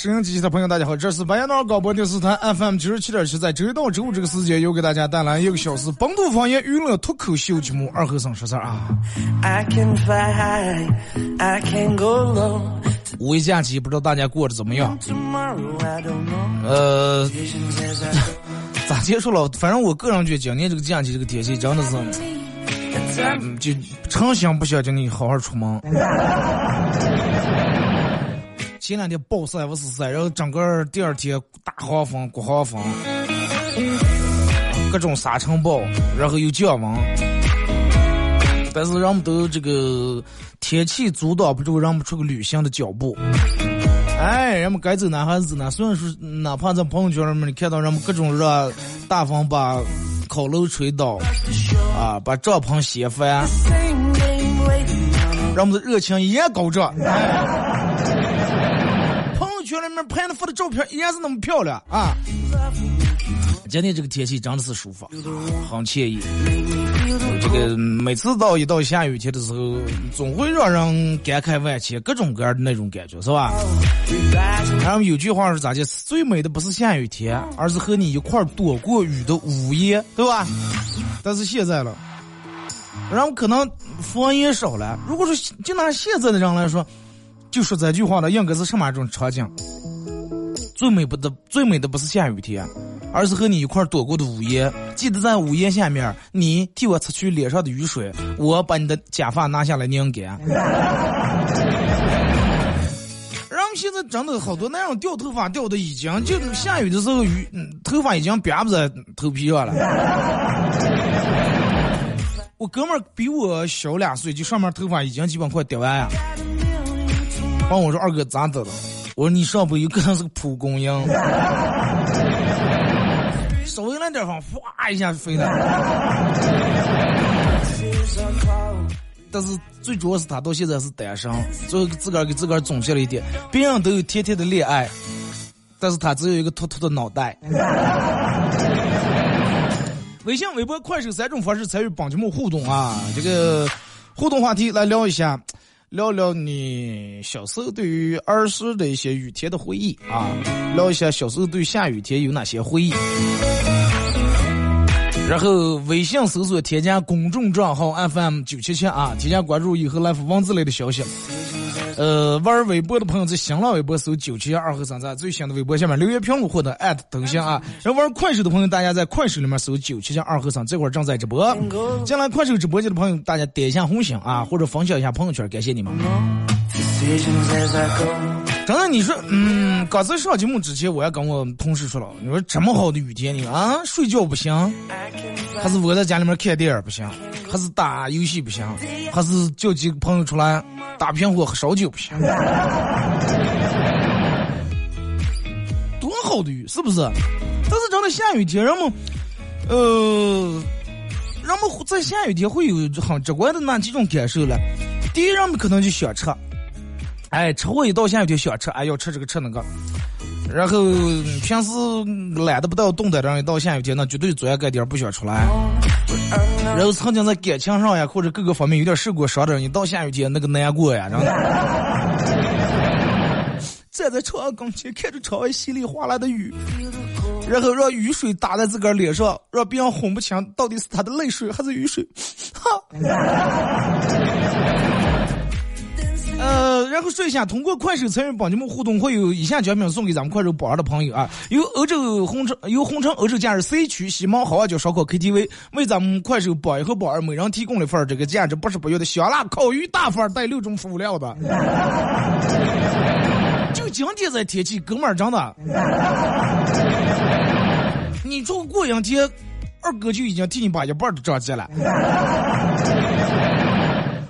收音机前的朋友，大家好，这是白彦淖尔广播电视台 FM 九十七点七，在周一到周五这个时间，又给大家带来一个小时本土方言娱乐脱口秀节目《二和尚说事儿》啊。五一假期，不知道大家过得怎么样？呃，咋结束了？反正我个人觉得今年这个假期这个天气真的是，就成心不想叫你好好出门。前两天暴晒不是晒，然后整个第二天大黄风、刮黄风，各种沙尘暴，然后又降温。但是人们都这个天气阻挡不住人们出去旅行的脚步。哎，人们该走哪还是走哪。虽然说哪怕在朋友圈里面你看到人们各种热，大风把烤炉吹倒，啊，把帐篷掀翻，人们的热情依然高涨。群里面拍的发的照片依然是那么漂亮啊！今天这个天气真的是舒服，很惬意。这个每次到一到下雨天的时候，总会让人感慨万千，各种各样的那种感觉，是吧？然后有句话是咋的？最美的不是下雨天，而是和你一块躲过雨的午夜，对吧？但是现在了，然后可能方言少了。如果说就拿现在的人来说。就说这句话的应该是什么一种场景？最美不的最美的不是下雨天，而是和你一块躲过的午夜。记得在午夜下面，你替我擦去脸上的雨水，我把你的假发拿下来拧干。然后现在真的好多那种掉头发掉的已经，就下雨的时候雨，头发已经别不在头皮上了。我哥们儿比我小两岁，就上面头发已经基本快掉完呀。问我说：“二哥咋的了？”我说：“你上不有可能是个蒲公英，稍微来点风，哗一下就飞了。”但是最主要是他到现在是单身，最后自个儿给自个儿总结了一点：别人都有甜甜的恋爱，但是他只有一个秃秃的脑袋。微信、微博、快手三种方式参与帮节目互动啊！这个互动话题来聊一下。聊聊你小时候对于儿时的一些雨天的回忆啊，聊一下小时候对下雨天有哪些回忆。然后微信搜索添加公众账号 FM 九七七啊，添加关注以后来发文字类的消息。呃，玩微博的朋友在新浪微博搜九七二和三在最新的微博下面留言评论或者艾特头像啊。然后玩快手的朋友，大家在快手里面搜九七二和三，这会儿正在直播。进来快手直播间的朋友，大家点一下红心啊，或者分享一下朋友圈，感谢你们。真的，你说，嗯，刚才上节目之前，我也跟我同事说了，你说这么好的雨天，你啊，睡觉不行，还是窝在家里面看电影不行，还是打游戏不行，还是叫几个朋友出来打平火喝烧酒不行？多好的雨，是不是？但是真的下雨天，人们，呃，人们在下雨天会有很直观的那几种感受了。第一，人们可能就想吃。哎，吃货一到下雨天想吃，哎，要吃这个吃那个。然后平时懒得不到动的人，一到下雨天那绝对坐下盖点不想出来。然后曾经在感情上呀，或者各个方面有点受过伤的人，一到下雨天那个难过呀，然后站 在窗跟前看着窗外稀里哗啦的雨，然后让雨水打在自个儿脸上，让别人分不清到底是他的泪水还是雨水。哈。呃，然后说一下，通过快手参与帮你们互动，会有以下奖品送给咱们快手宝儿的朋友啊。由欧洲红城由红城欧洲假日 C 区西门好酒烧烤 KTV 为咱们快手宝一和宝儿每人提供了份这个价值八十八元的香辣烤鱼大份带六种辅料的。就今天这天气，哥们儿真的，你说过两天，二哥就已经替你把一半都涨起了。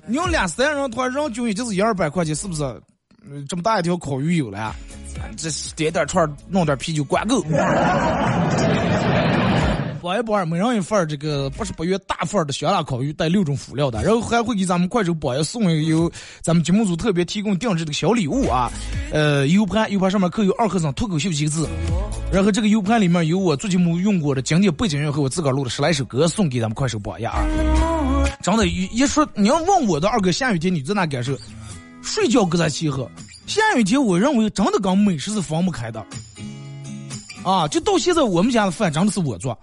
你用俩三人团，人均也就是一二百块钱，是不是？嗯这么大一条烤鱼有了，这点点串，弄点啤酒，管够。包一包，每人一份这个八十八元大份的香辣烤鱼，带六种辅料的，然后还会给咱们快手包一送有咱们节目组特别提供定制的小礼物啊，呃，U 盘，U 盘上面刻有二和尚脱口秀几个字，然后这个 U 盘里面有我做节目用过的经典背景音和我自个儿录的十来首歌，送给咱们快手包呀。真的，一一说你要问我的二哥，下雨天你在哪感受？睡觉搁在气候，下雨天我认为真的跟美食是分不开的。啊，就到现在我们家的饭真的是我做。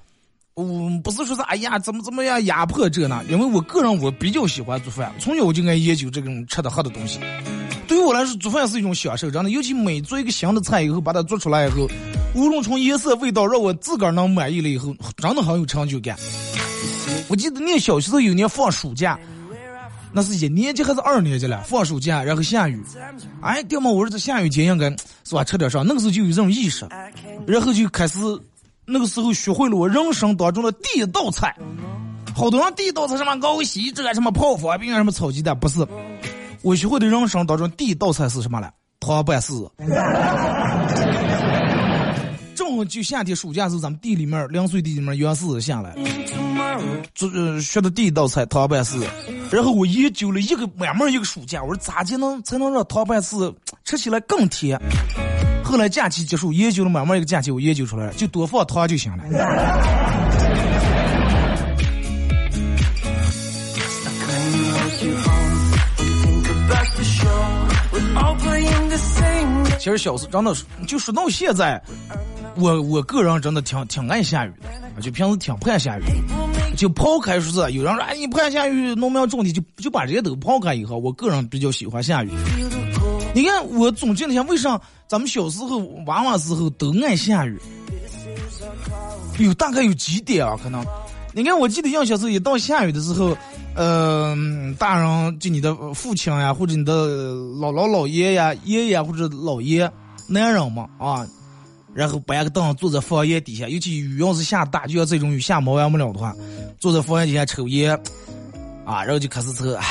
我不是说是哎呀怎么怎么样压迫这呢？因为我个人我比较喜欢做饭，从小我就爱研究这种吃的喝的东西。对于我来说，做饭是一种享受，真的。尤其每做一个新的菜以后，把它做出来以后，无论从颜色、味道，让我自个儿能满意了以后，真的很有成就感。我记得念小学时候有年放暑假，那是一年级还是二年级了？放暑假然后下雨，哎，爹妈，我儿子下雨天应该是吧吃点啥？那个时候就有这种意识，然后就开始。那个时候学会了我人生当中的第一道菜，好多人第一道菜什么熬稀这什么泡方便面什么炒鸡蛋，不是，我学会的人生当中第一道菜是什么了？汤拌柿。正好就夏天暑假时候，咱们地里面凉水地里面养柿子下来，做学的第一道菜汤拌丝，然后我研究了一个满满一个暑假，我说咋才能才能让汤拌丝吃起来更甜？后来假期结束，研究了慢慢一个假期，我研究出来了，就多放糖就行了。其实小时真的就说到现在，我我个人真的挺挺爱下雨的，就平时挺怕下雨的。就抛开说是有人说哎你怕下雨，农民种地就就把这些都抛开以后，我个人比较喜欢下雨。你看，我总结了一下，为啥咱们小时候娃娃时候都爱下雨？有大概有几点啊？可能，你看，我记得像小时候一到下雨的时候，嗯，大人就你的父亲呀，或者你的姥姥姥爷呀、爷爷或者姥爷，男人嘛啊，然后搬个凳坐在房檐底下，尤其雨要是下大，就像这种雨下毛完不了的话，坐在房檐底下抽烟，啊，然后就开始抽，唉，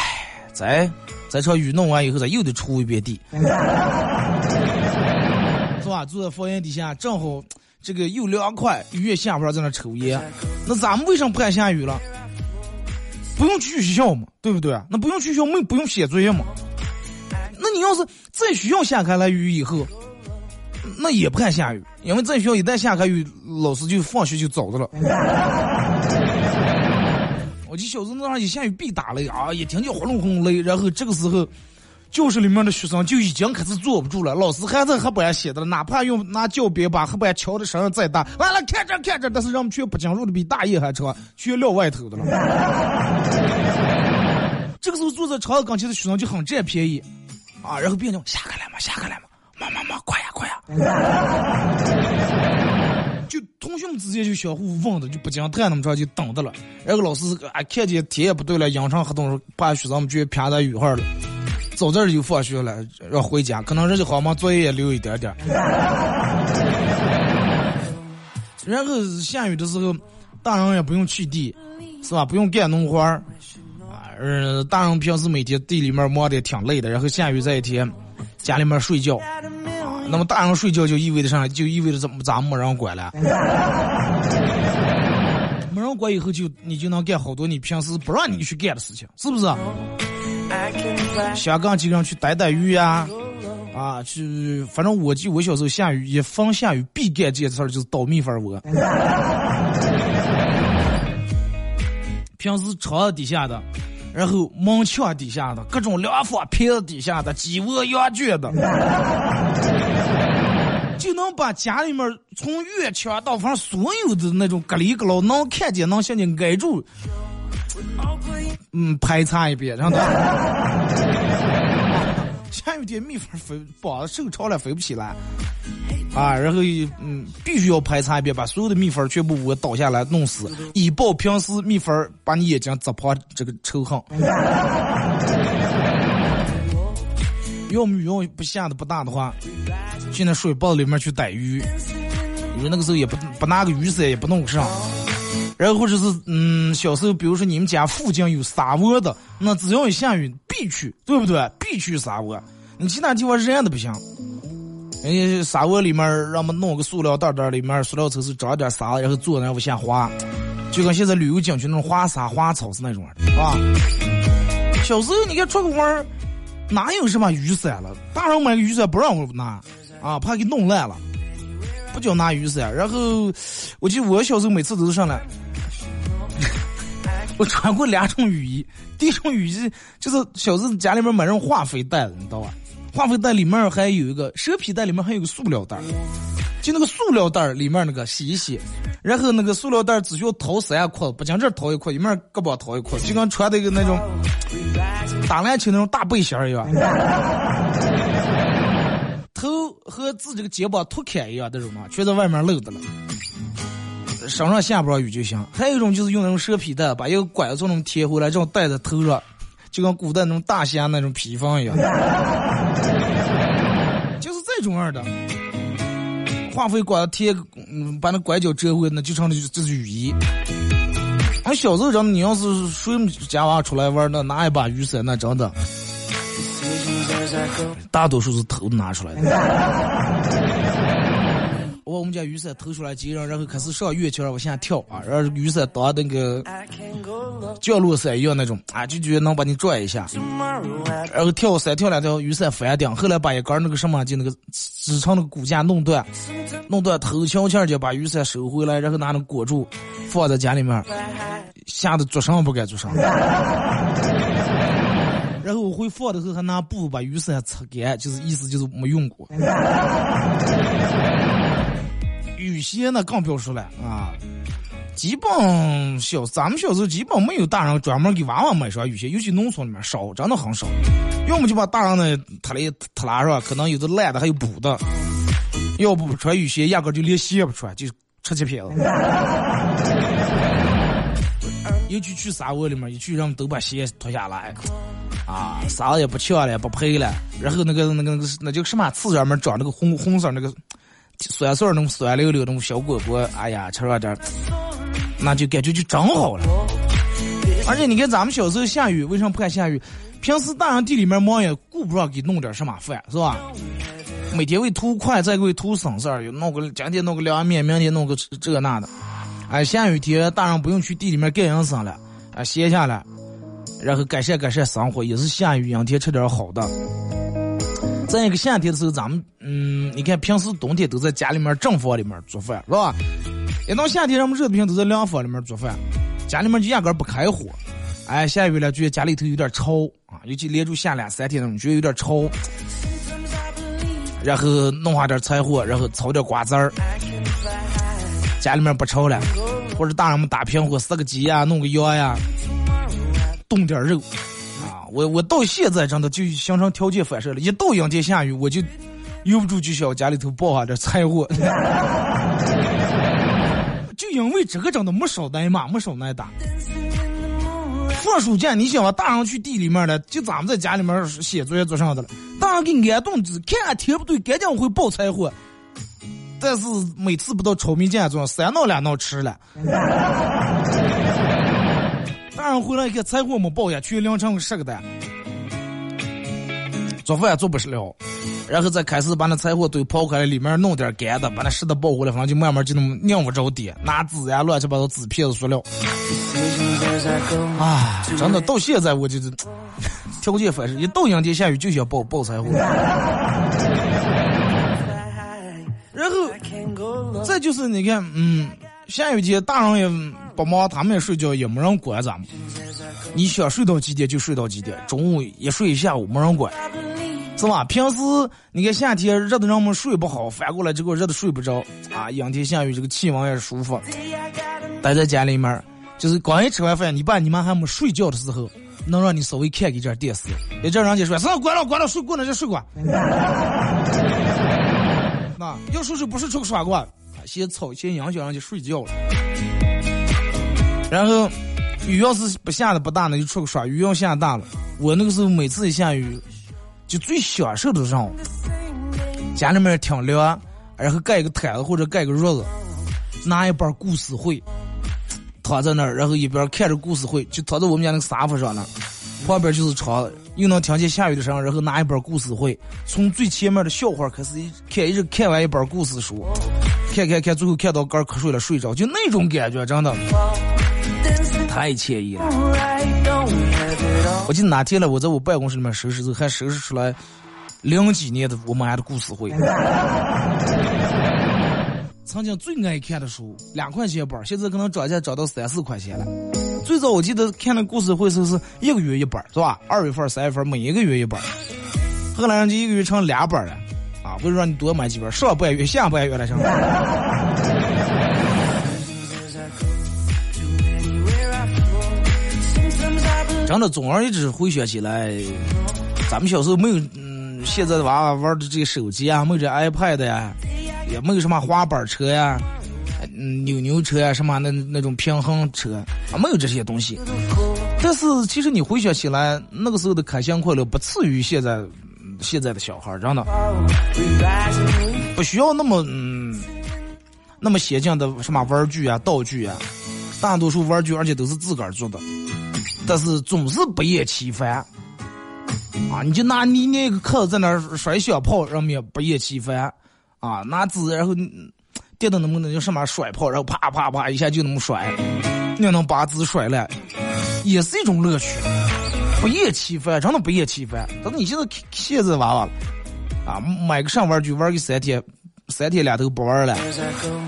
在。这场雨弄完以后，咱又得出一遍地，是吧？坐在房檐底下，正好这个又凉快，雨也下不着，在那抽烟。那咱们为什么不敢下雨了？不用去学校嘛，对不对？那不用去学校，没不用写作业嘛？那你要是在学校下开了雨以后，那也不敢下雨，因为在学校一旦下开雨，老师就放学就走的了。我记小时候那样一下雨必打雷啊，一听见轰隆轰隆雷，然后这个时候教室里面的学生就已经开始坐不住了，老师还在黑板上写的，哪怕用拿教鞭把黑板敲的声音再大，完了看着看着，但是人们却不进入的比大爷还长，全撂外头的了。这个时候坐在长子跟前的学生就很占便宜啊，然后别人下课来嘛，下课来嘛，妈妈妈，快呀快呀。就同学们之间就相互问的，就不讲太那么着，就等着了。然后老师啊，看见天也不对了，扬长合同，把学生们就撇在雨后了。早点就放学了，要回家，可能人家好忙，作业也留一点点。然后下雨的时候，大人也不用去地，是吧？不用干农活儿啊。嗯，大人平时每天地里面忙的挺累的，然后下雨这一天，家里面睡觉。那么大人睡觉就意味着啥？就意味着怎么咱没人管了？没人管以后就你就能干好多你平时不让你去干的事情，是不是？想跟几个人去逮逮鱼呀，啊，去，反正我记我小时候下雨一逢下雨必干这件事儿就是倒蜜蜂窝。平时窗子底下的。然后门墙底下的各种凉房、瓶子底下的鸡窝、羊圈的，就能把家里面从院墙到房所有的那种隔离隔牢能看见能向你挨住，嗯，排查一遍，让他。下雨天蜜蜂飞，膀子受潮了飞不起来，啊，然后嗯，必须要排查一遍，把所有的蜜蜂全部我倒下来弄死，以报平时蜜蜂把你眼睛砸破这个仇恨。要么要不下的不大的话，去那水包里面去逮鱼，因为那个时候也不不拿个雨伞，也不弄上。然后或者是嗯，小时候比如说你们家附近有沙窝的，那只要一下雨必去，对不对？必去沙窝。你其他地方人的不行。人家沙窝里面让我们弄个塑料袋袋，里面塑料抽是装点沙，然后坐那往下滑，就跟现在旅游景区那种滑沙滑草是那种啊。小时候你看出个玩哪有什么雨伞了？大人买个雨伞不让我拿，啊，怕给弄烂了，不叫拿雨伞。然后，我记得我小时候每次都是上来，我穿过两种雨衣。第一种雨衣就是小时候家里面买那种化肥袋子，你知道吧？化肥袋里面还有一个蛇皮袋，里面还有个塑料袋，就那个塑料袋里面那个洗一洗，然后那个塑料袋只需要掏三块，不讲这掏一块，一面胳膊掏一块，就跟穿的一个那种打篮球那种大背心一样，头和自己的肩膀脱开一样那种嘛，全在外面露的了，身上下不着雨就行。还有一种就是用那种蛇皮袋，把一个拐子从那种贴回来，这种戴在头上。就跟古代那种大仙那种披风一样，就是这种样的。化肥管贴，嗯，把那拐角折回，那就成了这是雨衣。俺小时候真的，你要是谁家娃出来玩，那拿一把雨伞，那真的，大多数是偷拿出来的。我我们家雨伞偷出来几人，然后开始上月球往下跳啊，然后雨伞当那个降落伞一样那种啊，就觉得能把你拽一下，然后跳伞跳两跳，雨伞翻顶，后来把一根那个什么就那个支撑那个骨架弄断，弄断头悄悄就把雨伞收回来，然后拿那裹住，放在家里面，吓得做啥不敢做啥。然后我会放的时候还拿布把雨伞擦干，就是意思就是没用过。雨鞋那更不要说了啊，基本小咱们小时候基本没有大人专门给娃娃买双雨鞋，尤其农村里面少，真的很少。要么就把大人的他的他拉上，可能有的烂的还有补的，要不穿雨鞋，压根就连鞋也不穿，就出去撇子。尤其去沙窝里面，一去人都把鞋脱下来，啊，啥也不抢了，不赔了，然后那个那个那个，那叫什么刺上面长那个红红色那个。酸酸那种酸溜溜那种小果果，哎呀，吃了点，那就感觉就真好了。而且你看咱们小时候下雨，为什么不敢下雨？平时大人地里面忙也顾不上给弄点什么饭，是吧？每天为图快，再为图省事，又弄个今天弄个凉面，明天弄个这那的。哎，下雨天大人不用去地里面盖营生了，啊，歇下来，然后改善改善生活，也是下雨阴天吃点好的。在一个夏天的时候，咱们嗯，你看平时冬天都在家里面正房里面做饭，是吧？一到夏天，人们热的不行，都在凉房里面做饭，家里面就压根不开火。哎，下雨了，觉得家里头有点潮啊，尤其连着下两三天那种，觉得有点潮。然后弄下点柴火，然后炒点瓜子儿，家里面不潮了，或者大人们打平火，杀个鸡呀，弄个羊呀，冻点肉啊。我我到现在真的就形成条件反射了，一到阴天下雨，我就忍不住就想家里头抱下点柴火。就因为这个真的没少挨骂，没少挨打。放暑假，你想啊大人去地里面了，就咱们在家里面写作业做啥的了，大人给安顿着，看天不对，赶紧会抱柴火。但是每次不到炒米酱做，三闹两闹吃了。大人回来一看，柴火没抱下去，凌晨十个蛋。做饭做不了，然后再开始把那柴火堆刨开了，里面弄点干的，把那湿的抱回来，反正就慢慢就那么拧不着底，拿纸呀乱七八糟纸片子塑料。啊，真的到现在我就是 条件反射，一到阴天下雨就想抱抱柴火。然后再就是你看，嗯。下雨天，大人也不忙，他们也睡觉，也没人管咱们。你想睡到几点就睡到几点，中午一睡一下午没人管。是吧？平时你看夏天热的让我们睡不好，反过来这个热的睡不着啊。阴天下雨，这个气温也舒服。待在家里面，就是刚一吃完饭，你爸你妈还没睡觉的时候，能让你稍微看一点电视，也叫人家说：“算了，关了，关了，睡过了就睡过。”那要说是不是出去耍过？先吵，先影响人家睡觉了。然后雨要是不下的不大，那就出去耍；雨要下大了，我那个时候每次一下雨，就最享受的上，家里面挺凉，然后盖一个毯子或者盖个褥子，拿一本故事会。躺在那儿，然后一边看着故事会，就躺在我们家那个沙发上呢，旁边就是床，又能听见下雨的声，然后拿一本故事会，从最前面的笑话开始看，一直看完一本故事书，看看看，最后看到干瞌睡了，睡着，就那种感觉，真的太惬意了。我记得哪天了，我在我办公室里面收拾，还收拾出来零几年的我们家的故事会。曾经最爱看的书，两块钱一本，现在可能涨价涨到三四块钱了。早我记得看那故事会是是一个月一本，是吧？二月份、三月份每一个月一本。后来人家一个月成两本了，啊，为了让你多买几本，上半月、下半月了，成。真的，总而言之，回想起来，咱们小时候没有，嗯，现在的娃娃玩的这个手机啊，没有这 iPad 呀。也没有什么滑板车呀，嗯，扭扭车啊，什么那那种平衡车啊，没有这些东西。但是其实你回想起来，那个时候的开心快乐不次于现在现在的小孩，真的不需要那么嗯那么先进的什么玩具啊、道具啊，大多数玩具而且都是自个儿做的，但是总是不厌其烦啊！你就拿你那个壳在那儿摔小炮，人们不厌其烦。啊，拿纸，然后电动那么那叫什么甩炮，然后啪啪啪一下就那么甩，你能把纸甩了，也是一种乐趣，不厌其烦，真的不厌其烦。但是你现在现在娃娃，啊，买个上玩具玩个三天。三天两头不玩了，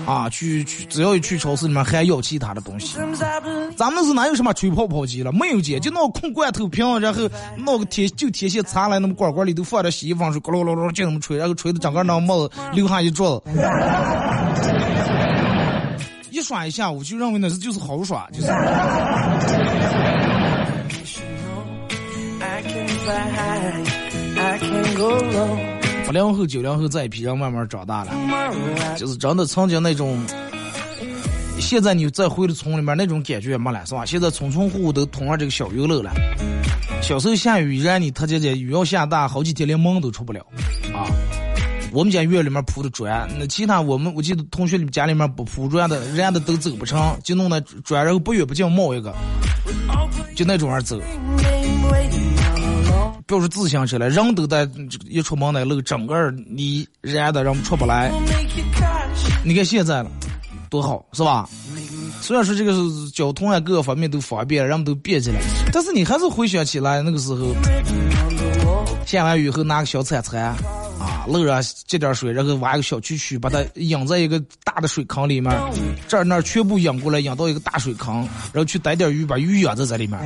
啊，去去，只要一去超市里面还要其他的东西。咱们是哪有什么吹泡泡机了？没有姐，就弄空罐头瓶，然后弄个铁就铁线缠来，那么罐罐里头放点洗衣粉水，咕噜噜噜就那么吹，然后吹的整个那帽子留下一桌子，一耍一下午就认为那是就是好耍，就是。八零后、九零后这一批人慢慢长大了，就是真的曾经那种，现在你再回到村里面那种感觉也没了，是吧？现在村村户户都通上这个小油楼了。小时候下雨，让你他姐姐雨要下大，好几天连门都出不了。啊，我们家院里面铺的砖，那其他我们我记得同学家里面不铺砖的，人家的都走不成就弄那砖，然后不远不近冒一个，就那种样走。不要说自行车了，人都在一出门那路，整个你燃的，人出不来。你看现在了，多好，是吧？虽然说这个是交通啊，各个方面都方便，人们都便起来，但是你还是回想起来那个时候，下完雨后拿个小铲铲啊，路上接点水，然后挖个小渠渠，把它引在一个大的水坑里面，这儿那儿全部引过来，引到一个大水坑，然后去逮点鱼，把鱼养在这里面。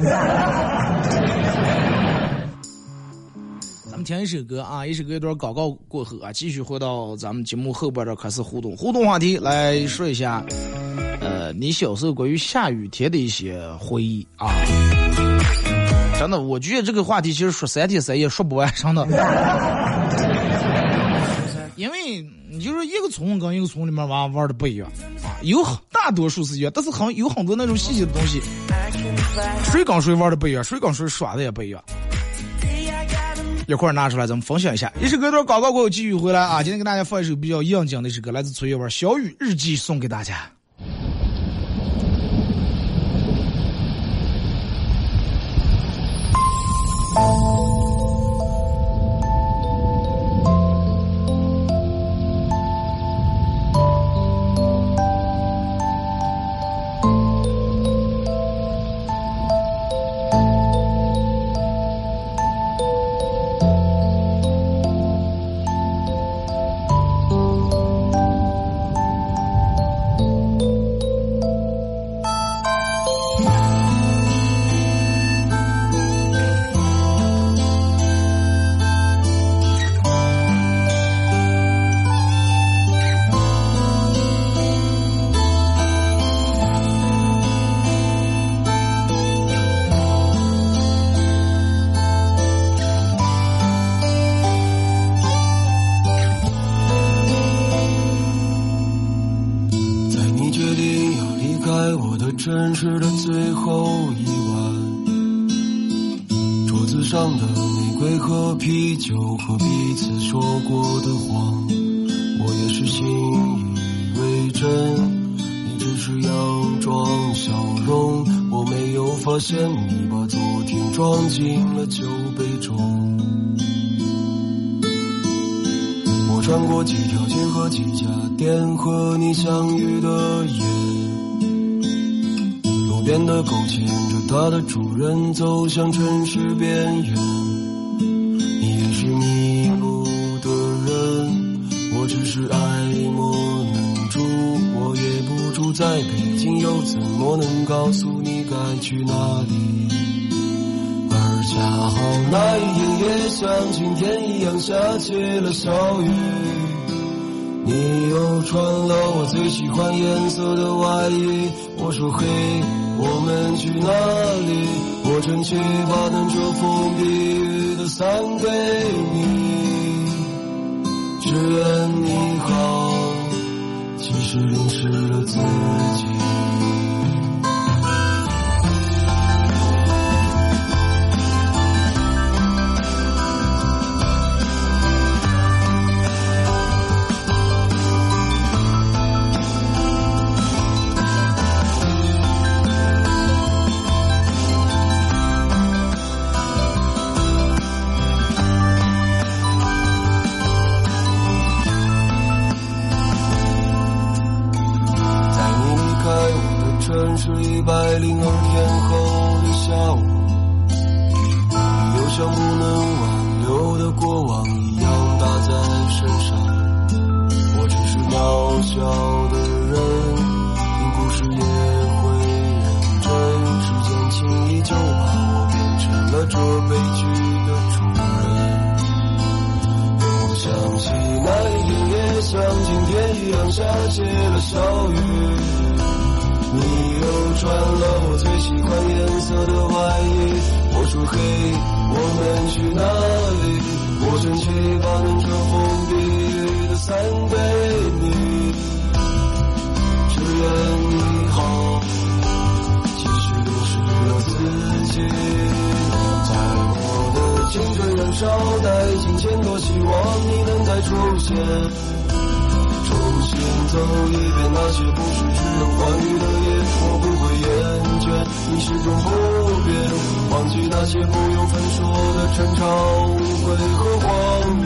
听一首歌啊，一首歌一段广告过后啊，继续回到咱们节目后边这开始互动。互动话题来说一下，呃，你小时候关于下雨天的一些回忆啊。真的，我觉得这个话题其实说三天三夜说不完，真的。因为你就说一个村跟一个村里面玩玩的不一样啊，有大多数是一样，但是很有很多那种细节的东西，谁跟谁玩的不一样，谁跟谁耍的也不一样。一块拿出来，咱们分享一下。一首歌段广告过后继续回来啊！今天给大家放一首比较应景的一首歌，来自崔月文《小雨日记》，送给大家。走向城市边缘。你也是迷路的人，我只是爱莫能助。我也不住在北京，又怎么能告诉你该去哪里？而恰好那一天也像今天一样下起了小雨。你又穿了我最喜欢颜色的外衣，我说嘿。我们去哪里？我撑起把能遮风避雨的伞给你，只愿你好，即使淋湿了自己。做悲剧的主人。又想起那一天也像今天一样下起了小雨，你又穿了我最喜欢颜色的外衣。我说嘿，我们去哪里？我撑起半遮风避的伞给你，只愿你好，其实是我自己。在我的青春燃烧殆尽前，多希望你能再出现。重新走一遍那些不是只有欢愉的夜，我不会厌倦。你始终不变。忘记那些不由分说的争吵、误会和谎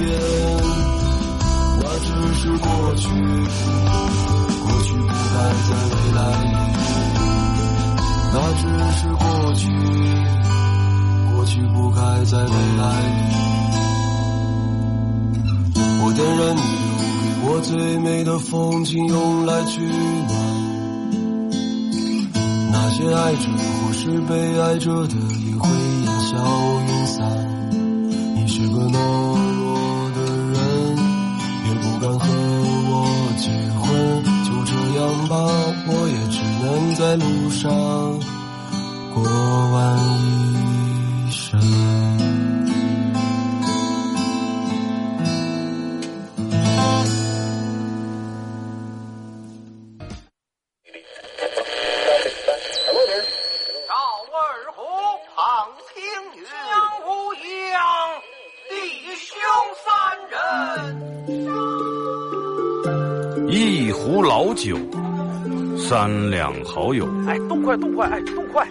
言。那只是过去，过去不该在未来。那只是过去。不该在未来，我点燃你留给我最美的风景用来取暖，那些爱着或是被爱着的也会烟消云散，你是个懦弱的人，也不敢和我结婚，就这样吧，我也只能在路上。过完一。三两好友，哎，动快动快，哎，动快！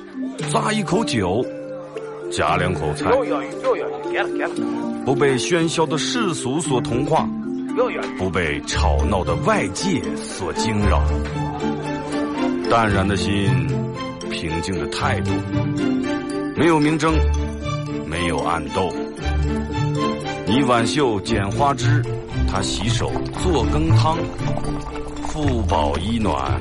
咂一口酒，夹两口菜。不被喧嚣的世俗所同化，不被吵闹的外界所惊扰。淡然的心，平静的态度，没有明争，没有暗斗。你挽袖剪花枝，他洗手做羹汤，腹饱衣暖。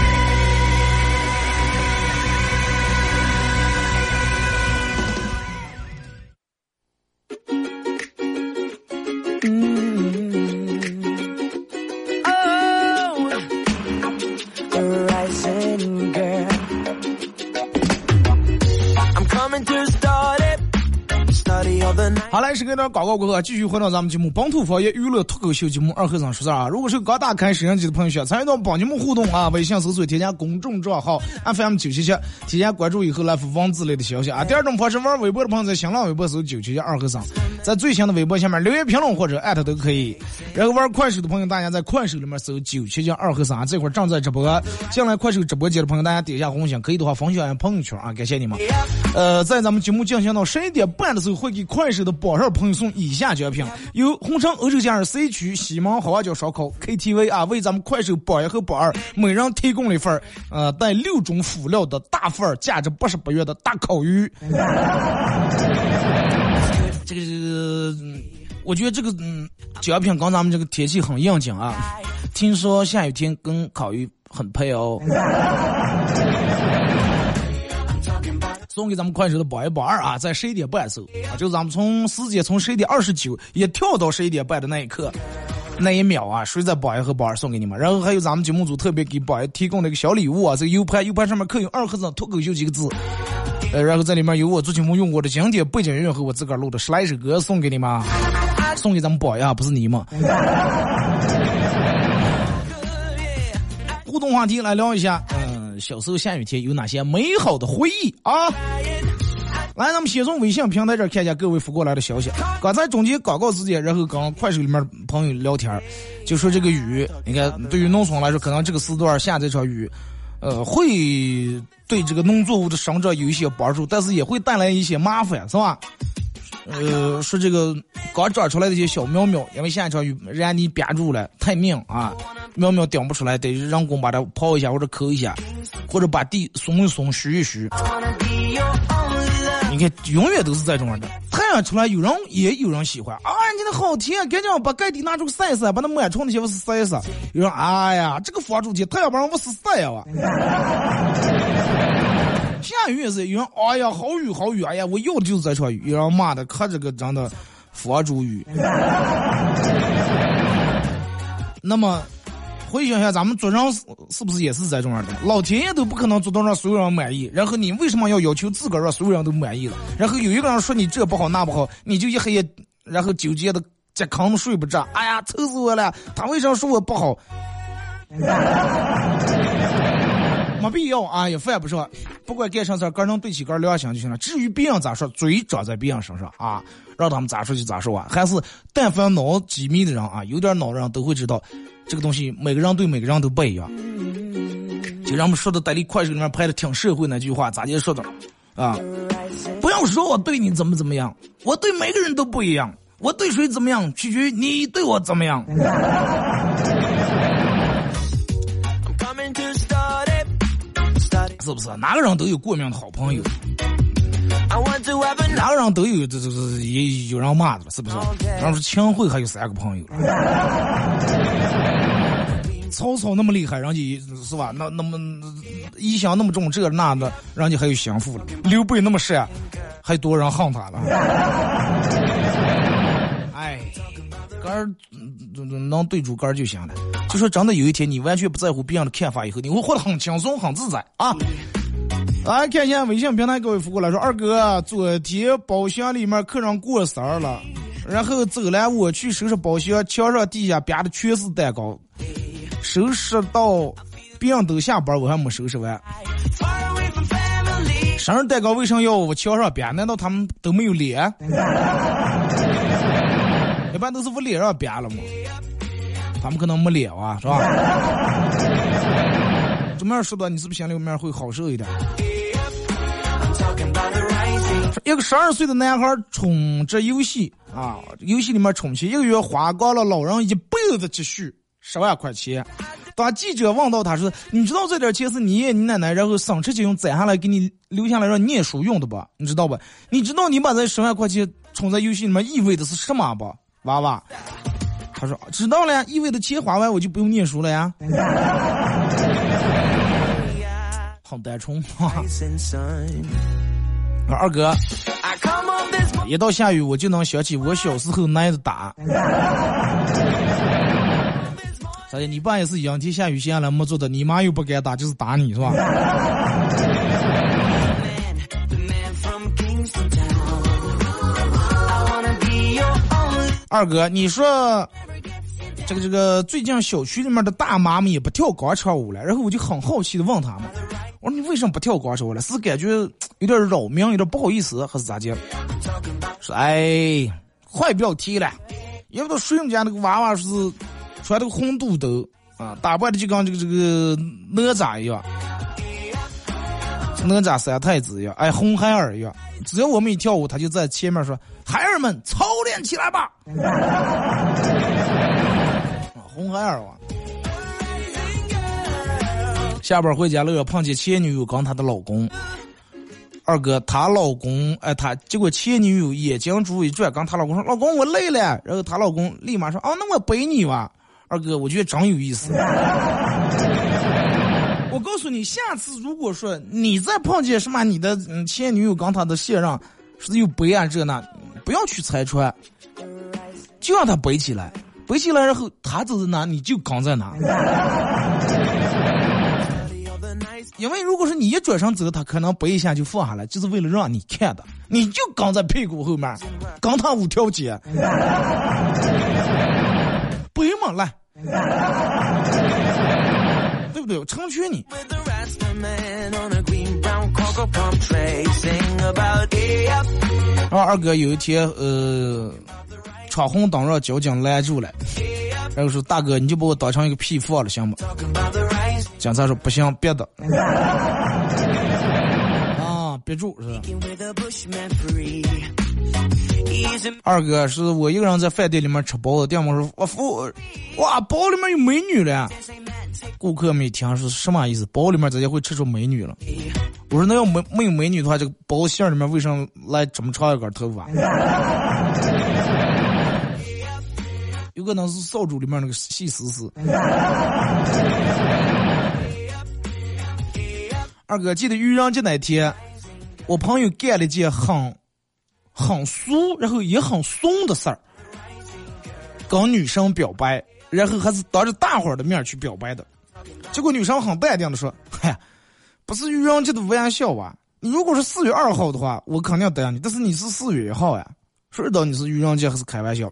心。好来，是给点广告过后，继续回到咱们节目《本土方言娱乐脱口秀》节目二和尚说事啊。如果是刚打开摄像机的朋友，需要参与到帮节目互动啊，微信搜索添加公众账号 FM 九七七，添加关注以后来发文字类的消息啊。第二种方式，玩微博的朋友在新浪微博搜九七七二和尚，在最新的微博下面留言评论或者艾特都可以。然后玩快手的朋友，大家在快手里面搜九七七二和尚，这会儿正在直播。进来快手直播间的朋友，大家点一下红心，可以的话分享一下朋友圈啊，感谢你们。呃，在咱们节目进行到十一点半的时候，会给快手的榜上朋友送以下奖品：由红城欧洲假日 C 区西门好娃角烧烤 KTV 啊，为咱们快手榜一和榜二每人提供了一份呃带六种辅料的大份价值八十八元的大烤鱼。这个是，我觉得这个嗯奖品跟咱们这个天气很应景啊。听说下雨天跟烤鱼很配哦。送给咱们快手的榜一榜二啊，在十一点半时候啊，就咱们从时间从十一点二十九也跳到十一点半的那一刻，那一秒啊，谁在榜一和榜二送给你们？然后还有咱们节目组特别给榜一提供了一个小礼物啊，这个 U 盘 U 盘上面刻有二和尚脱口秀几个字，呃，然后在里面有我做节目用过的经典背景音乐和我自个儿录的十来首歌送给你们，送给咱们榜一啊，不是你们。互动话题来聊一下，小时候下雨天有哪些美好的回忆啊？来，咱们先从微信平台这看一下各位发过来的消息。刚才中间广告时间，然后跟快手里面朋友聊天，就说这个雨，你看对于农村来说，可能这个时段下这场雨，呃，会对这个农作物的生长有一些帮助，但是也会带来一些麻烦，是吧？呃，说这个刚长出来的一些小苗苗，因为下一场雨让泥憋住了，太硬啊，苗苗顶不出来，得人工把它刨一下或者抠一下，或者把地松一松、虚一虚。你看，永远都是这种样的。太阳出来，有人也有人喜欢啊，你的好甜，赶紧把盖地拿出晒一晒，把那螨虫那些不是晒一晒。有人哎呀，这个房主天，太阳把人物事晒呀！下雨也是，有人哎呀，好雨好雨，哎呀，我要的就是这场雨。有人骂的可这个真的佛主雨。那么。回想一下，咱们做人是是不是也是这种样的？老天爷都不可能做到让所有人满意，然后你为什么要要求自个儿让所有人都满意了？然后有一个人说你这不好那不好，你就一黑夜，然后纠结的在炕睡不着。哎呀，愁死我了！他为啥说我不好？没必要啊，也犯不上。不管干啥事儿，个人对起个人良心就行了。至于别人咋说，嘴长在别人身上啊，让他们咋说就咋说啊。还是但凡脑机密的人啊，有点脑人都会知道。这个东西每个人对每个人都不一样，就让我们说的在你快手里面拍的挺社会那句话，咋就说的啊？不要说我对你怎么怎么样，我对每个人都不一样，我对谁怎么样取决于你对我怎么样。是不是？哪个人都有过命的好朋友，哪个人都有这这这也有人骂的，是不是？然后说秦桧还有三个朋友。曹操那么厉害，人家是吧？那那么一想那么重，这那的，人家还有心腹了。刘备那么帅，还多人恨他了。哎，哥儿能对住杆儿就行了。就说真的，有一天你完全不在乎别人的看法以后，你会活得很轻松、很自在啊！来看一下微信平台各位发过来说，二哥，昨天包厢里面客人过生日了，然后走来，我去收拾包厢，墙上地下别的全是蛋糕。收拾到别人都下班，我还没收拾完。生日蛋糕为啥要我墙上编？难道他们都没有脸？一般都是我脸上编了嘛？他们可能没脸啊，是吧？这么样说的，你是不是心里面会好受一点？一个十二岁的男孩充这游戏啊，游戏里面充钱，一个月花光了老人一辈子积蓄十万块钱。当记者问到他说：“你知道这点钱是你爷你奶奶然后省吃俭用攒下来给你留下来让念书用的吧？你知道吧？你知道你把这十万块钱充在游戏里面意味的是什么不？娃娃。”他说：“知道了呀，意味着钱花完我就不用念书了呀。”很单纯啊，二哥，一到下雨我就能想起我小时候挨的打。咋的？你爸也是仰天下雨下来没做的，你妈又不敢打，就是打你是吧？二哥，你说。这个这个，最近小区里面的大妈们也不跳广场舞了，然后我就很好奇的问他们，我说你为什么不跳广场舞了？是感觉有点扰民，有点不好意思，还是咋的？说哎，快不要提了，也不知道谁家那个娃娃是穿的个红肚兜啊，打扮的就跟这个这个哪吒一样，哪吒三太子一样，哎，红孩儿一样。只要我们一跳舞，他就在前面说：“孩儿们，操练起来吧。”红孩儿啊！下班回家了，碰见前女友跟她的老公。二哥，她老公哎，她结果前女友眼睛珠一转，跟她老公说：“老公，我累了。”然后她老公立马说：“啊，那我背你吧。”二哥，我觉得真有意思。我告诉你，下次如果说你再碰见什么你的前女友跟她的现任是有背啊这那，不要去拆穿，就让他背起来。背起来，然后他走在哪，你就扛在哪。因为如果说你一转身走，他可能背一下就放下来，就是为了让你看的。你就刚在屁股后面，刚他五条街，背嘛来，对不对？成全你。然后二哥有一天，呃。闯红灯让交警拦住了，然后说：“大哥，你就把我当成一个屁放了，行吗？”警察说：“不行，别的。”啊，别住是吧？二哥是我一个人在饭店里面吃包子，店员说：“我服，哇，包里面有美女了。”顾客没听是什么意思？包里面直接会吃出美女了？我说：“那要没没有美女的话，这个包馅里面为什么来这么长一根头发？” 有可能是扫帚里面那个细丝丝。二哥，记得愚人节那天，我朋友干了件很很俗，然后也很怂的事儿，跟女生表白，然后还是当着大伙儿的面去表白的。结果女生很淡定的说：“嗨，不是愚人节的玩笑吧？你如果是四月二号的话，我肯定答应你。但是你是四月一号呀，谁知道你是愚人节还是开玩笑？”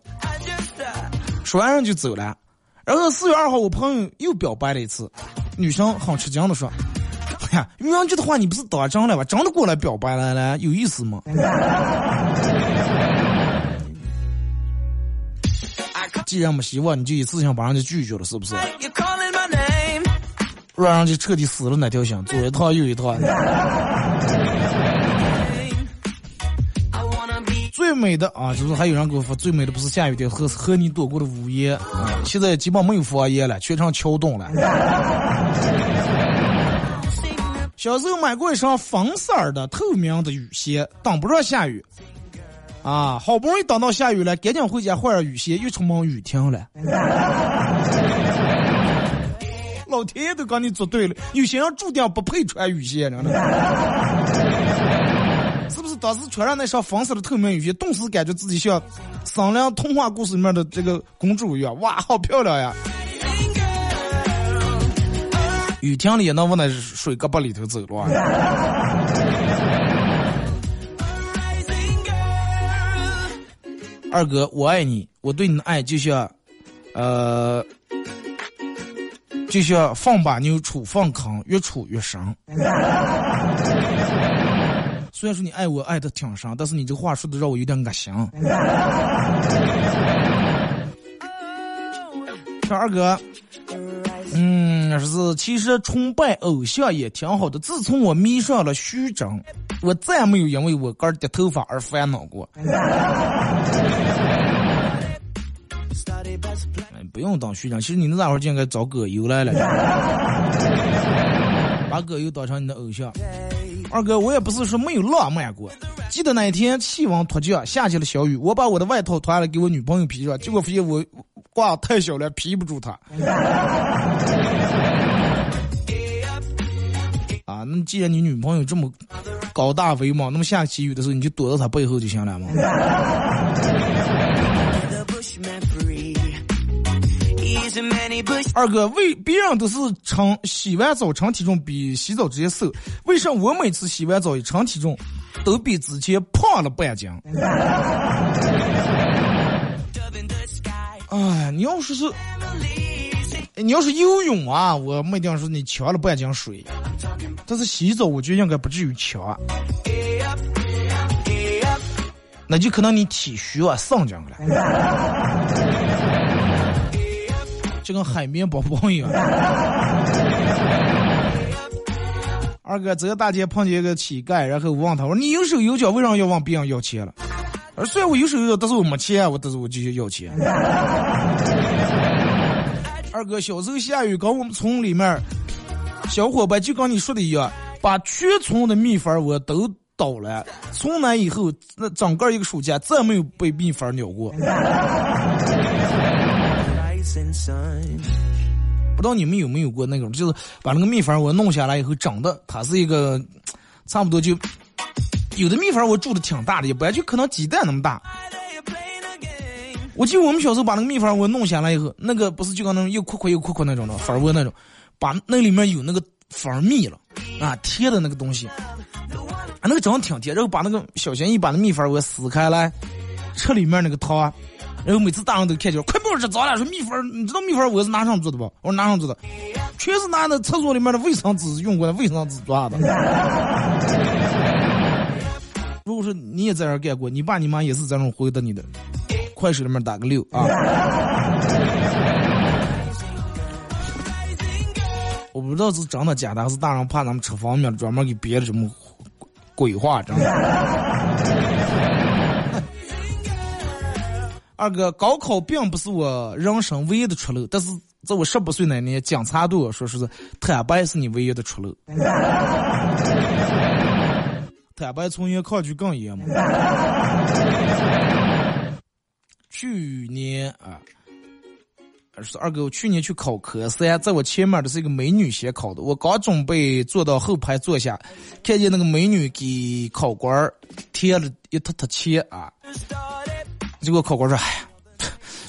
说完人就走了，然后四月二号我朋友又表白了一次，女生很吃惊的说：“哎呀，愚人节的话你不是打仗了吧？真的过来表白了了，有意思吗？”既然没希望，你就一次性把人家拒绝了，是不是？让人家彻底死了那条心，左一趟右一趟。最美的啊，就是还有人给我发最美的不是下雨天和和你躲过的午夜啊！现在基本没有方言了，全成桥洞了。小时候买过一双粉色的透明的雨鞋，挡不住下雨啊！好不容易等到下雨了，赶紧回家换上雨鞋，又出门雨停了。老天爷都跟你作对了，有些人注定不配穿雨鞋，真的。是不是当时穿上那双粉色的透明雨鞋，顿时感觉自己像商量童话故事里面的这个公主一样？哇，好漂亮呀！雨停了也能往那水胳膊里头走了。二哥，我爱你，我对你的爱就像，呃，就像放把牛处放坑，越处越深。虽然说你爱我爱的挺深，但是你这话说的让我有点恶心。小二哥，嗯，是其实崇拜偶像也挺好的。自从我迷上了徐峥，我再没有因为我哥的头发而烦恼过。哎，不用当学长，其实你那会儿就应该找葛优来了，把葛优当成你的偶像。二哥，我也不是说没有浪漫过。记得那一天气温突降，下起了小雨，我把我的外套脱了给我女朋友披上，结果发现我挂太小了，披不住她。啊，那既然你女朋友这么高大威猛，那么下起雨的时候你就躲到她背后就行了嘛。二哥，为别人都是称洗完澡称体重比洗澡直接瘦，为啥我每次洗完澡一称体重，都比之前胖了半斤？哎，你要说是，你要是游泳啊，我没定说你呛了半斤水，但是洗澡我觉得应该不至于呛，那就可能你体虚啊，上劲了。就跟海绵宝宝一样。二哥，这个大街碰见一个乞丐，然后我问他，我说你有手有脚，为啥要问别人要钱了？而虽然我有手有脚，但是我没钱，我但是我就要钱。二哥，小时候下雨，跟我们村里面小伙伴就跟你说的一样，把全村的蜜蜂我都倒了。从那以后，那整个一个暑假再没有被蜜蜂咬过。不知道你们有没有过那种，就是把那个蜜蜂窝弄下来以后，长得它是一个差不多就有的蜜蜂窝住的挺大的，也不然就可能鸡蛋那么大。我记得我们小时候把那个蜜蜂窝弄下来以后，那个不是就跟那种又阔阔又阔阔那种的粉窝那种，把那里面有那个粉蜜了啊，贴的那个东西，啊，那个长得挺甜，然后把那个小心翼翼把那蜜蜂窝撕开来，吃里面那个汤。然后每次大人都看见，快把这脏了！说蜜蜂，你知道蜜蜂我是拿上做的吧？我说拿上做的，全是拿那厕所里面的卫生纸用过的卫生纸做的。如果说你也在这干过，你爸你妈也是这种回答你的，快手里面打个六啊！我不知道是真的假的，还是大人怕咱们吃方便专门给编的什么鬼话，真的。二哥，高考并不是我人生唯一的出路，但是在我十八岁那年，警察对我说：“是坦白是你唯一的出路。”坦白从严，抗拒更严嘛。去年啊，是二哥，我去年去考科三，在我前面的是一个美女先考的，我刚准备坐到后排坐下，看见那个美女给考官贴了一沓沓钱啊。结果考官说：“哎，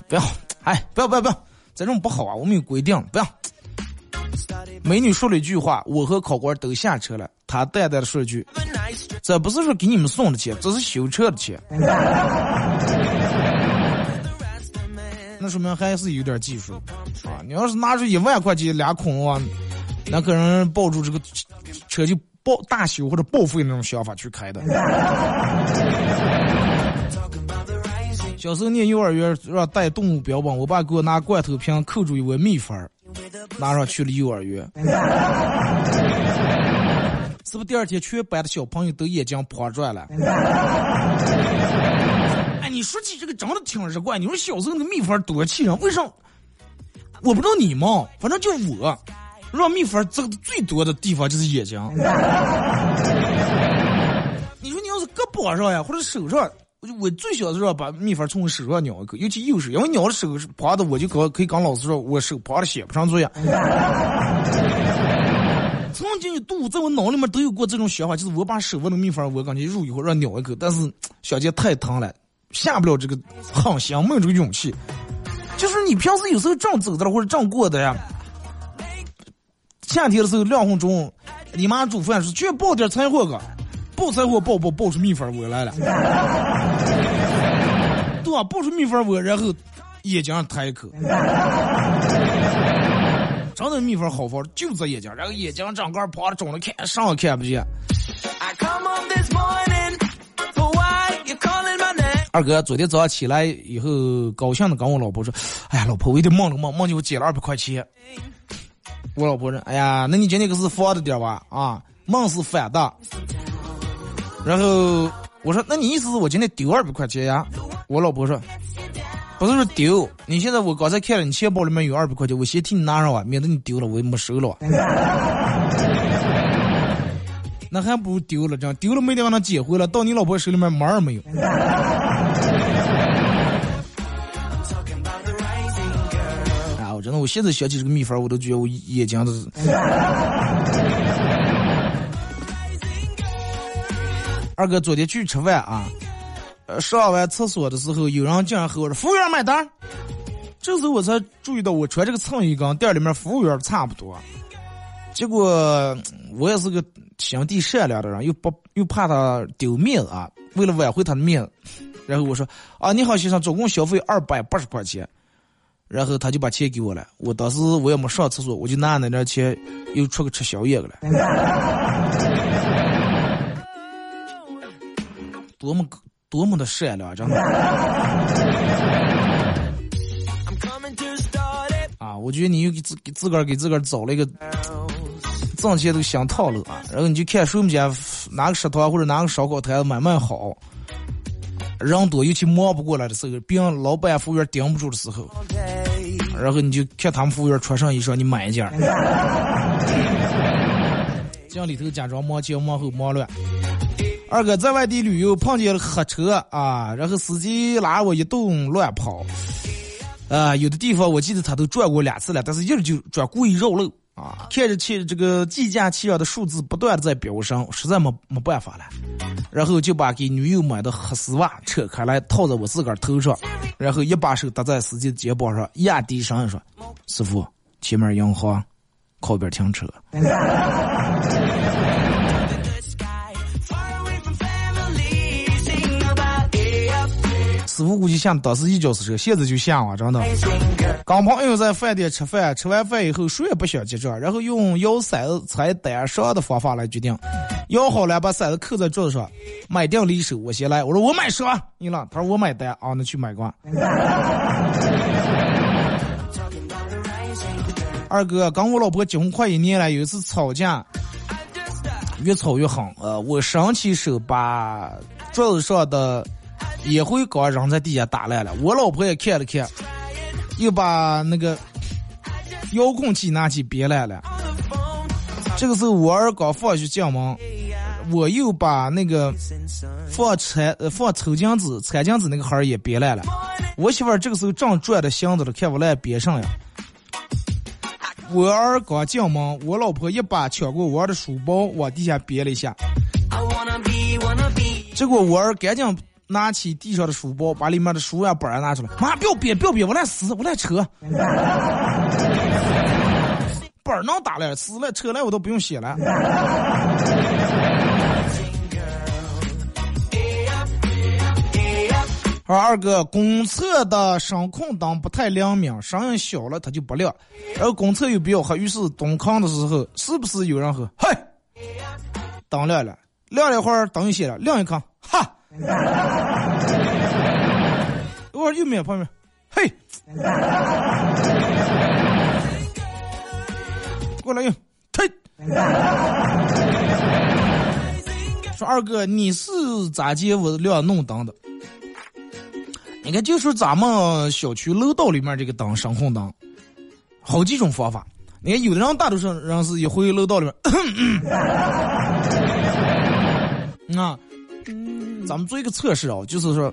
不要，哎，不要，不要，不要，这种不好啊，我们有规定，不要。”美女说了一句话，我和考官都下车了。她淡淡的说一句：“这不是说给你们送的钱，这是修车的钱。”那说明还是有点技术啊！你要是拿出一万块钱俩孔啊，那可能抱住这个车就报大修或者报废那种想法去开的。小时候念幼儿园让带动物标本，我爸给我拿罐头瓶扣住一窝蜜蜂，拿上去了幼儿园。是不是第二天全班的小朋友都眼睛破转了？哎，你说起这个真的挺日怪。你说小时候那蜜蜂多气人，为啥？我不知道你们，反正就我，让蜜蜂这个最多的地方就是眼睛。你说你要是胳膊上呀，或者手上。我就我最小的时候把蜜蜂从我手上咬一口，尤其右手，因为咬的手是趴的，我就可可以跟老师说，我手趴的写不上作业。曾经一度在我脑里面都有过这种想法，就是我把手握的蜜蜂，我感觉入以后让咬一口，但是小姐太疼了，下不了这个狠心，没有这个勇气。就是你平时有时候正走的了或者正过的呀，夏天的时候凉风中，你妈煮饭时去抱点柴火个。抱柴火抱抱抱出蜜蜂窝来了，对吧？抱出蜜蜂窝，然后眼睛上抬一口，真的蜜蜂好放，就在眼睛，然后眼睛整个趴着肿了，看上也看不见。二哥，昨天早上起来以后，高兴的跟我老婆说：“哎呀，老婆，我有点梦了梦，梦见我捡了二百块钱。”我老婆说：“哎呀，那你今天可是放的点吧？啊，梦是反的。”然后我说：“那你意思是我今天丢二百块钱呀？”我老婆说：“不是说丢，你现在我刚才看了，你钱包里面有二百块钱，我先替你拿上吧，免得你丢了我也没收了。”那还不如丢了，这样丢了没地方能捡回来，到你老婆手里面门儿没有。啊，我真的，我现在想起这个秘方，我都觉得我眼睛都是。二哥昨天去吃饭啊，呃，上完厕所的时候，有人竟然和我说：“服务员买单。”这时候我才注意到，我穿这个衬衣跟店里面服务员差不多。结果我也是个心地善良的人，又不又怕他丢面子啊，为了挽回他的面子，然后我说：“啊，你好，先生，总共消费二百八十块钱。”然后他就把钱给我了。我当时我也没上厕所，我就拿那点钱又出去吃宵夜了。多么多么的善良，真的。啊，我觉得你又给自给自个儿给自个儿找了一个挣钱都想套路啊。然后你就看谁们家拿个食堂或者拿个烧烤摊慢慢好，人多尤其忙不过来的时候，别人老板服务员顶不住的时候，然后你就看他们服务员穿上衣裳，你买一件。这样里头假装忙前忙后忙乱。二哥在外地旅游碰见了黑车啊，然后司机拉我一顿乱跑，啊，有的地方我记得他都转过两次了，但是一直就转故意绕路啊。看着汽这个计价器上的数字不断的在飙升，实在没没办法了，然后就把给女友买的黑丝袜扯开来套在我自个儿头上，然后一把手搭在司机的肩膀上，压低声音说：“师傅，前面银行，靠边停车。” 师傅估计像当时一脚是车，现在就想啊，真的。跟朋友在饭店吃饭，吃完饭以后谁也不想结账，然后用摇骰子猜单上的方法来决定。摇好了，把骰子扣在桌子上，买定离手，我先来。我说我买蛇，你了。他说我买单啊，那去买瓜。二哥，跟我老婆结婚快一年了，有一次吵架，越吵越狠。呃，我伸起手把桌子上的。烟灰缸扔在地下打烂了，我老婆也看了看，又把那个遥控器拿起别烂了。这个时候我儿刚放学进门，我又把那个放餐呃放抽奖纸、餐巾纸那个盒也别烂了。我媳妇儿这个时候正转着箱子了，看我来别上呀。我儿刚进门，我老婆一把抢过我儿的书包往地下别了一下，结果我儿赶紧。拿起地上的书包，把里面的书呀本儿拿出来。妈，不要别，不要别，我来撕，我来扯。本儿能打了，撕了扯了，我都不用写了。说二哥，公厕的声控灯不太灵敏，声音小了它就不亮，然后公厕又比较黑，于是蹲坑的时候，是不是有人喝？嘿，灯亮了，亮了一会儿，灯又熄了，亮一坑，哈。我又面旁边，嘿，过来用，嘿。说二哥，你是咋接我亮弄灯的？你看，就是咱们小区楼道里面这个灯，声控灯，好几种方法。你看，有的人大多数人是一回楼道里面，啊。咱们做一个测试啊，就是说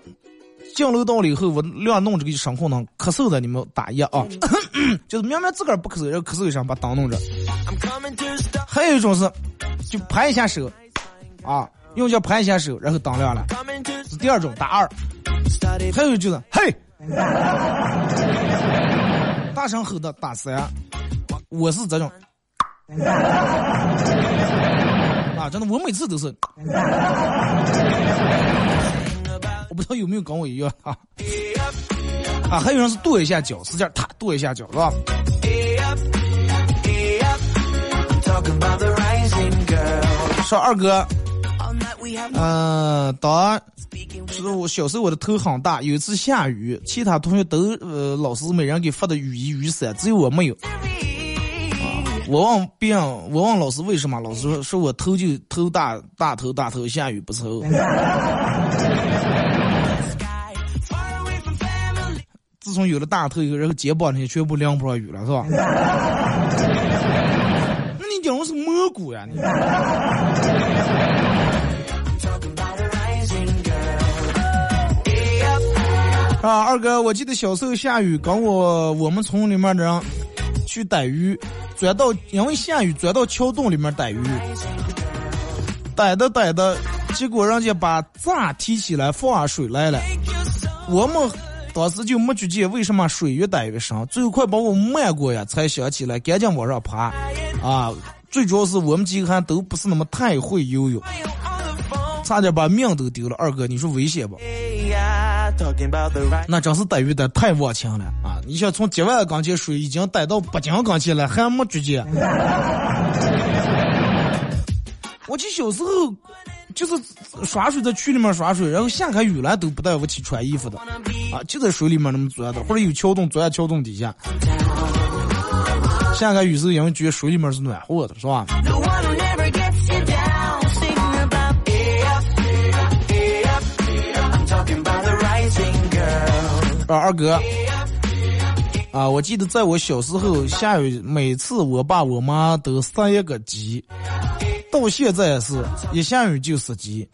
进楼道了以后，我亮弄这个声控灯，咳嗽的你们打一啊，就是明明自个儿不咳嗽，然后咳嗽一声把灯弄着。还有一种是，就拍一下手，啊，用脚拍一下手，然后灯亮了。是第二种打二。还有就是嘿，大声吼的打三。我是这种。啊，真的，我每次都是，我不知道有没有跟我一样啊。啊，还有人是跺一下脚，使劲踏跺一下脚，是吧？说二哥，嗯，当是我小时候我的头很大，有一次下雨，其他同学都呃老师每人给发的雨衣雨伞，只有我没有。我问别人，我问老师为什么，老师说说我头就头大大头大头，下雨不抽。自从有了大头以后，然后肩膀那些全部淋不上雨了，是吧？那你讲的是蘑菇呀？你 啊，二哥，我记得小时候下雨，跟我我们村里面的人去逮鱼，钻到因为下雨钻到桥洞里面逮鱼，逮的逮的，结果人家把闸提起来放下水来了，我们。当时就没去见为什么水越逮越深，最后快把我漫过呀，才想起来赶紧往上爬。啊，最主要是我们几个还都不是那么太会游泳，差点把命都丢了。二哥，你说危险不？那真是逮鱼的太忘情了啊！你想从几万缸前水已经逮到八斤缸前了，还没去见。我记小时候。就是耍水在渠里面耍水，然后下开雨了都不带我去穿衣服的，啊，就在水里面那么钻的，或者有桥洞钻在桥洞底下。下开雨是，因为觉得水里面是暖和的，是吧？啊，二哥，啊，我记得在我小时候下雨，每次我爸我妈都杀一个鸡。到现在是一下雨就死鸡，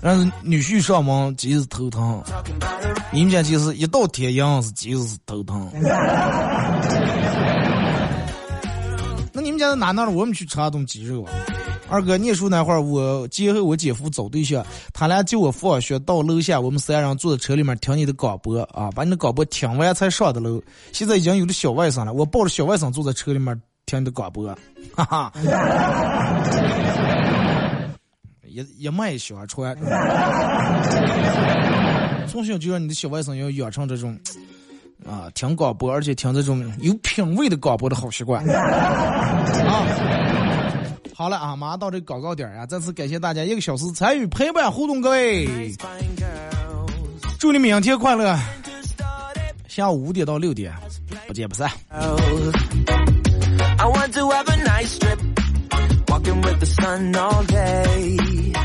但是女婿上门鸡是头疼。你们家就是一到天阳是鸡是头疼。那你们家在哪呢？我们去吃顿鸡肉。二哥念书那会儿，我姐和我姐夫找对象，他俩叫我放学到楼下，我们三人坐在车里面听你的广播啊，把你的广播听完才上的楼。现在已经有了小外甥了，我抱着小外甥坐在车里面。听你的广播，哈哈，一一脉相传，从小就让你的小外甥要养成这种啊听广播，而且听这种有品位的广播的好习惯。啊，好了啊，马上到这广告点啊，再次感谢大家一个小时参与陪伴互动，各位，祝你明天快乐，下午五点到六点，不见不散。I want to have a nice trip, walking with the sun all day.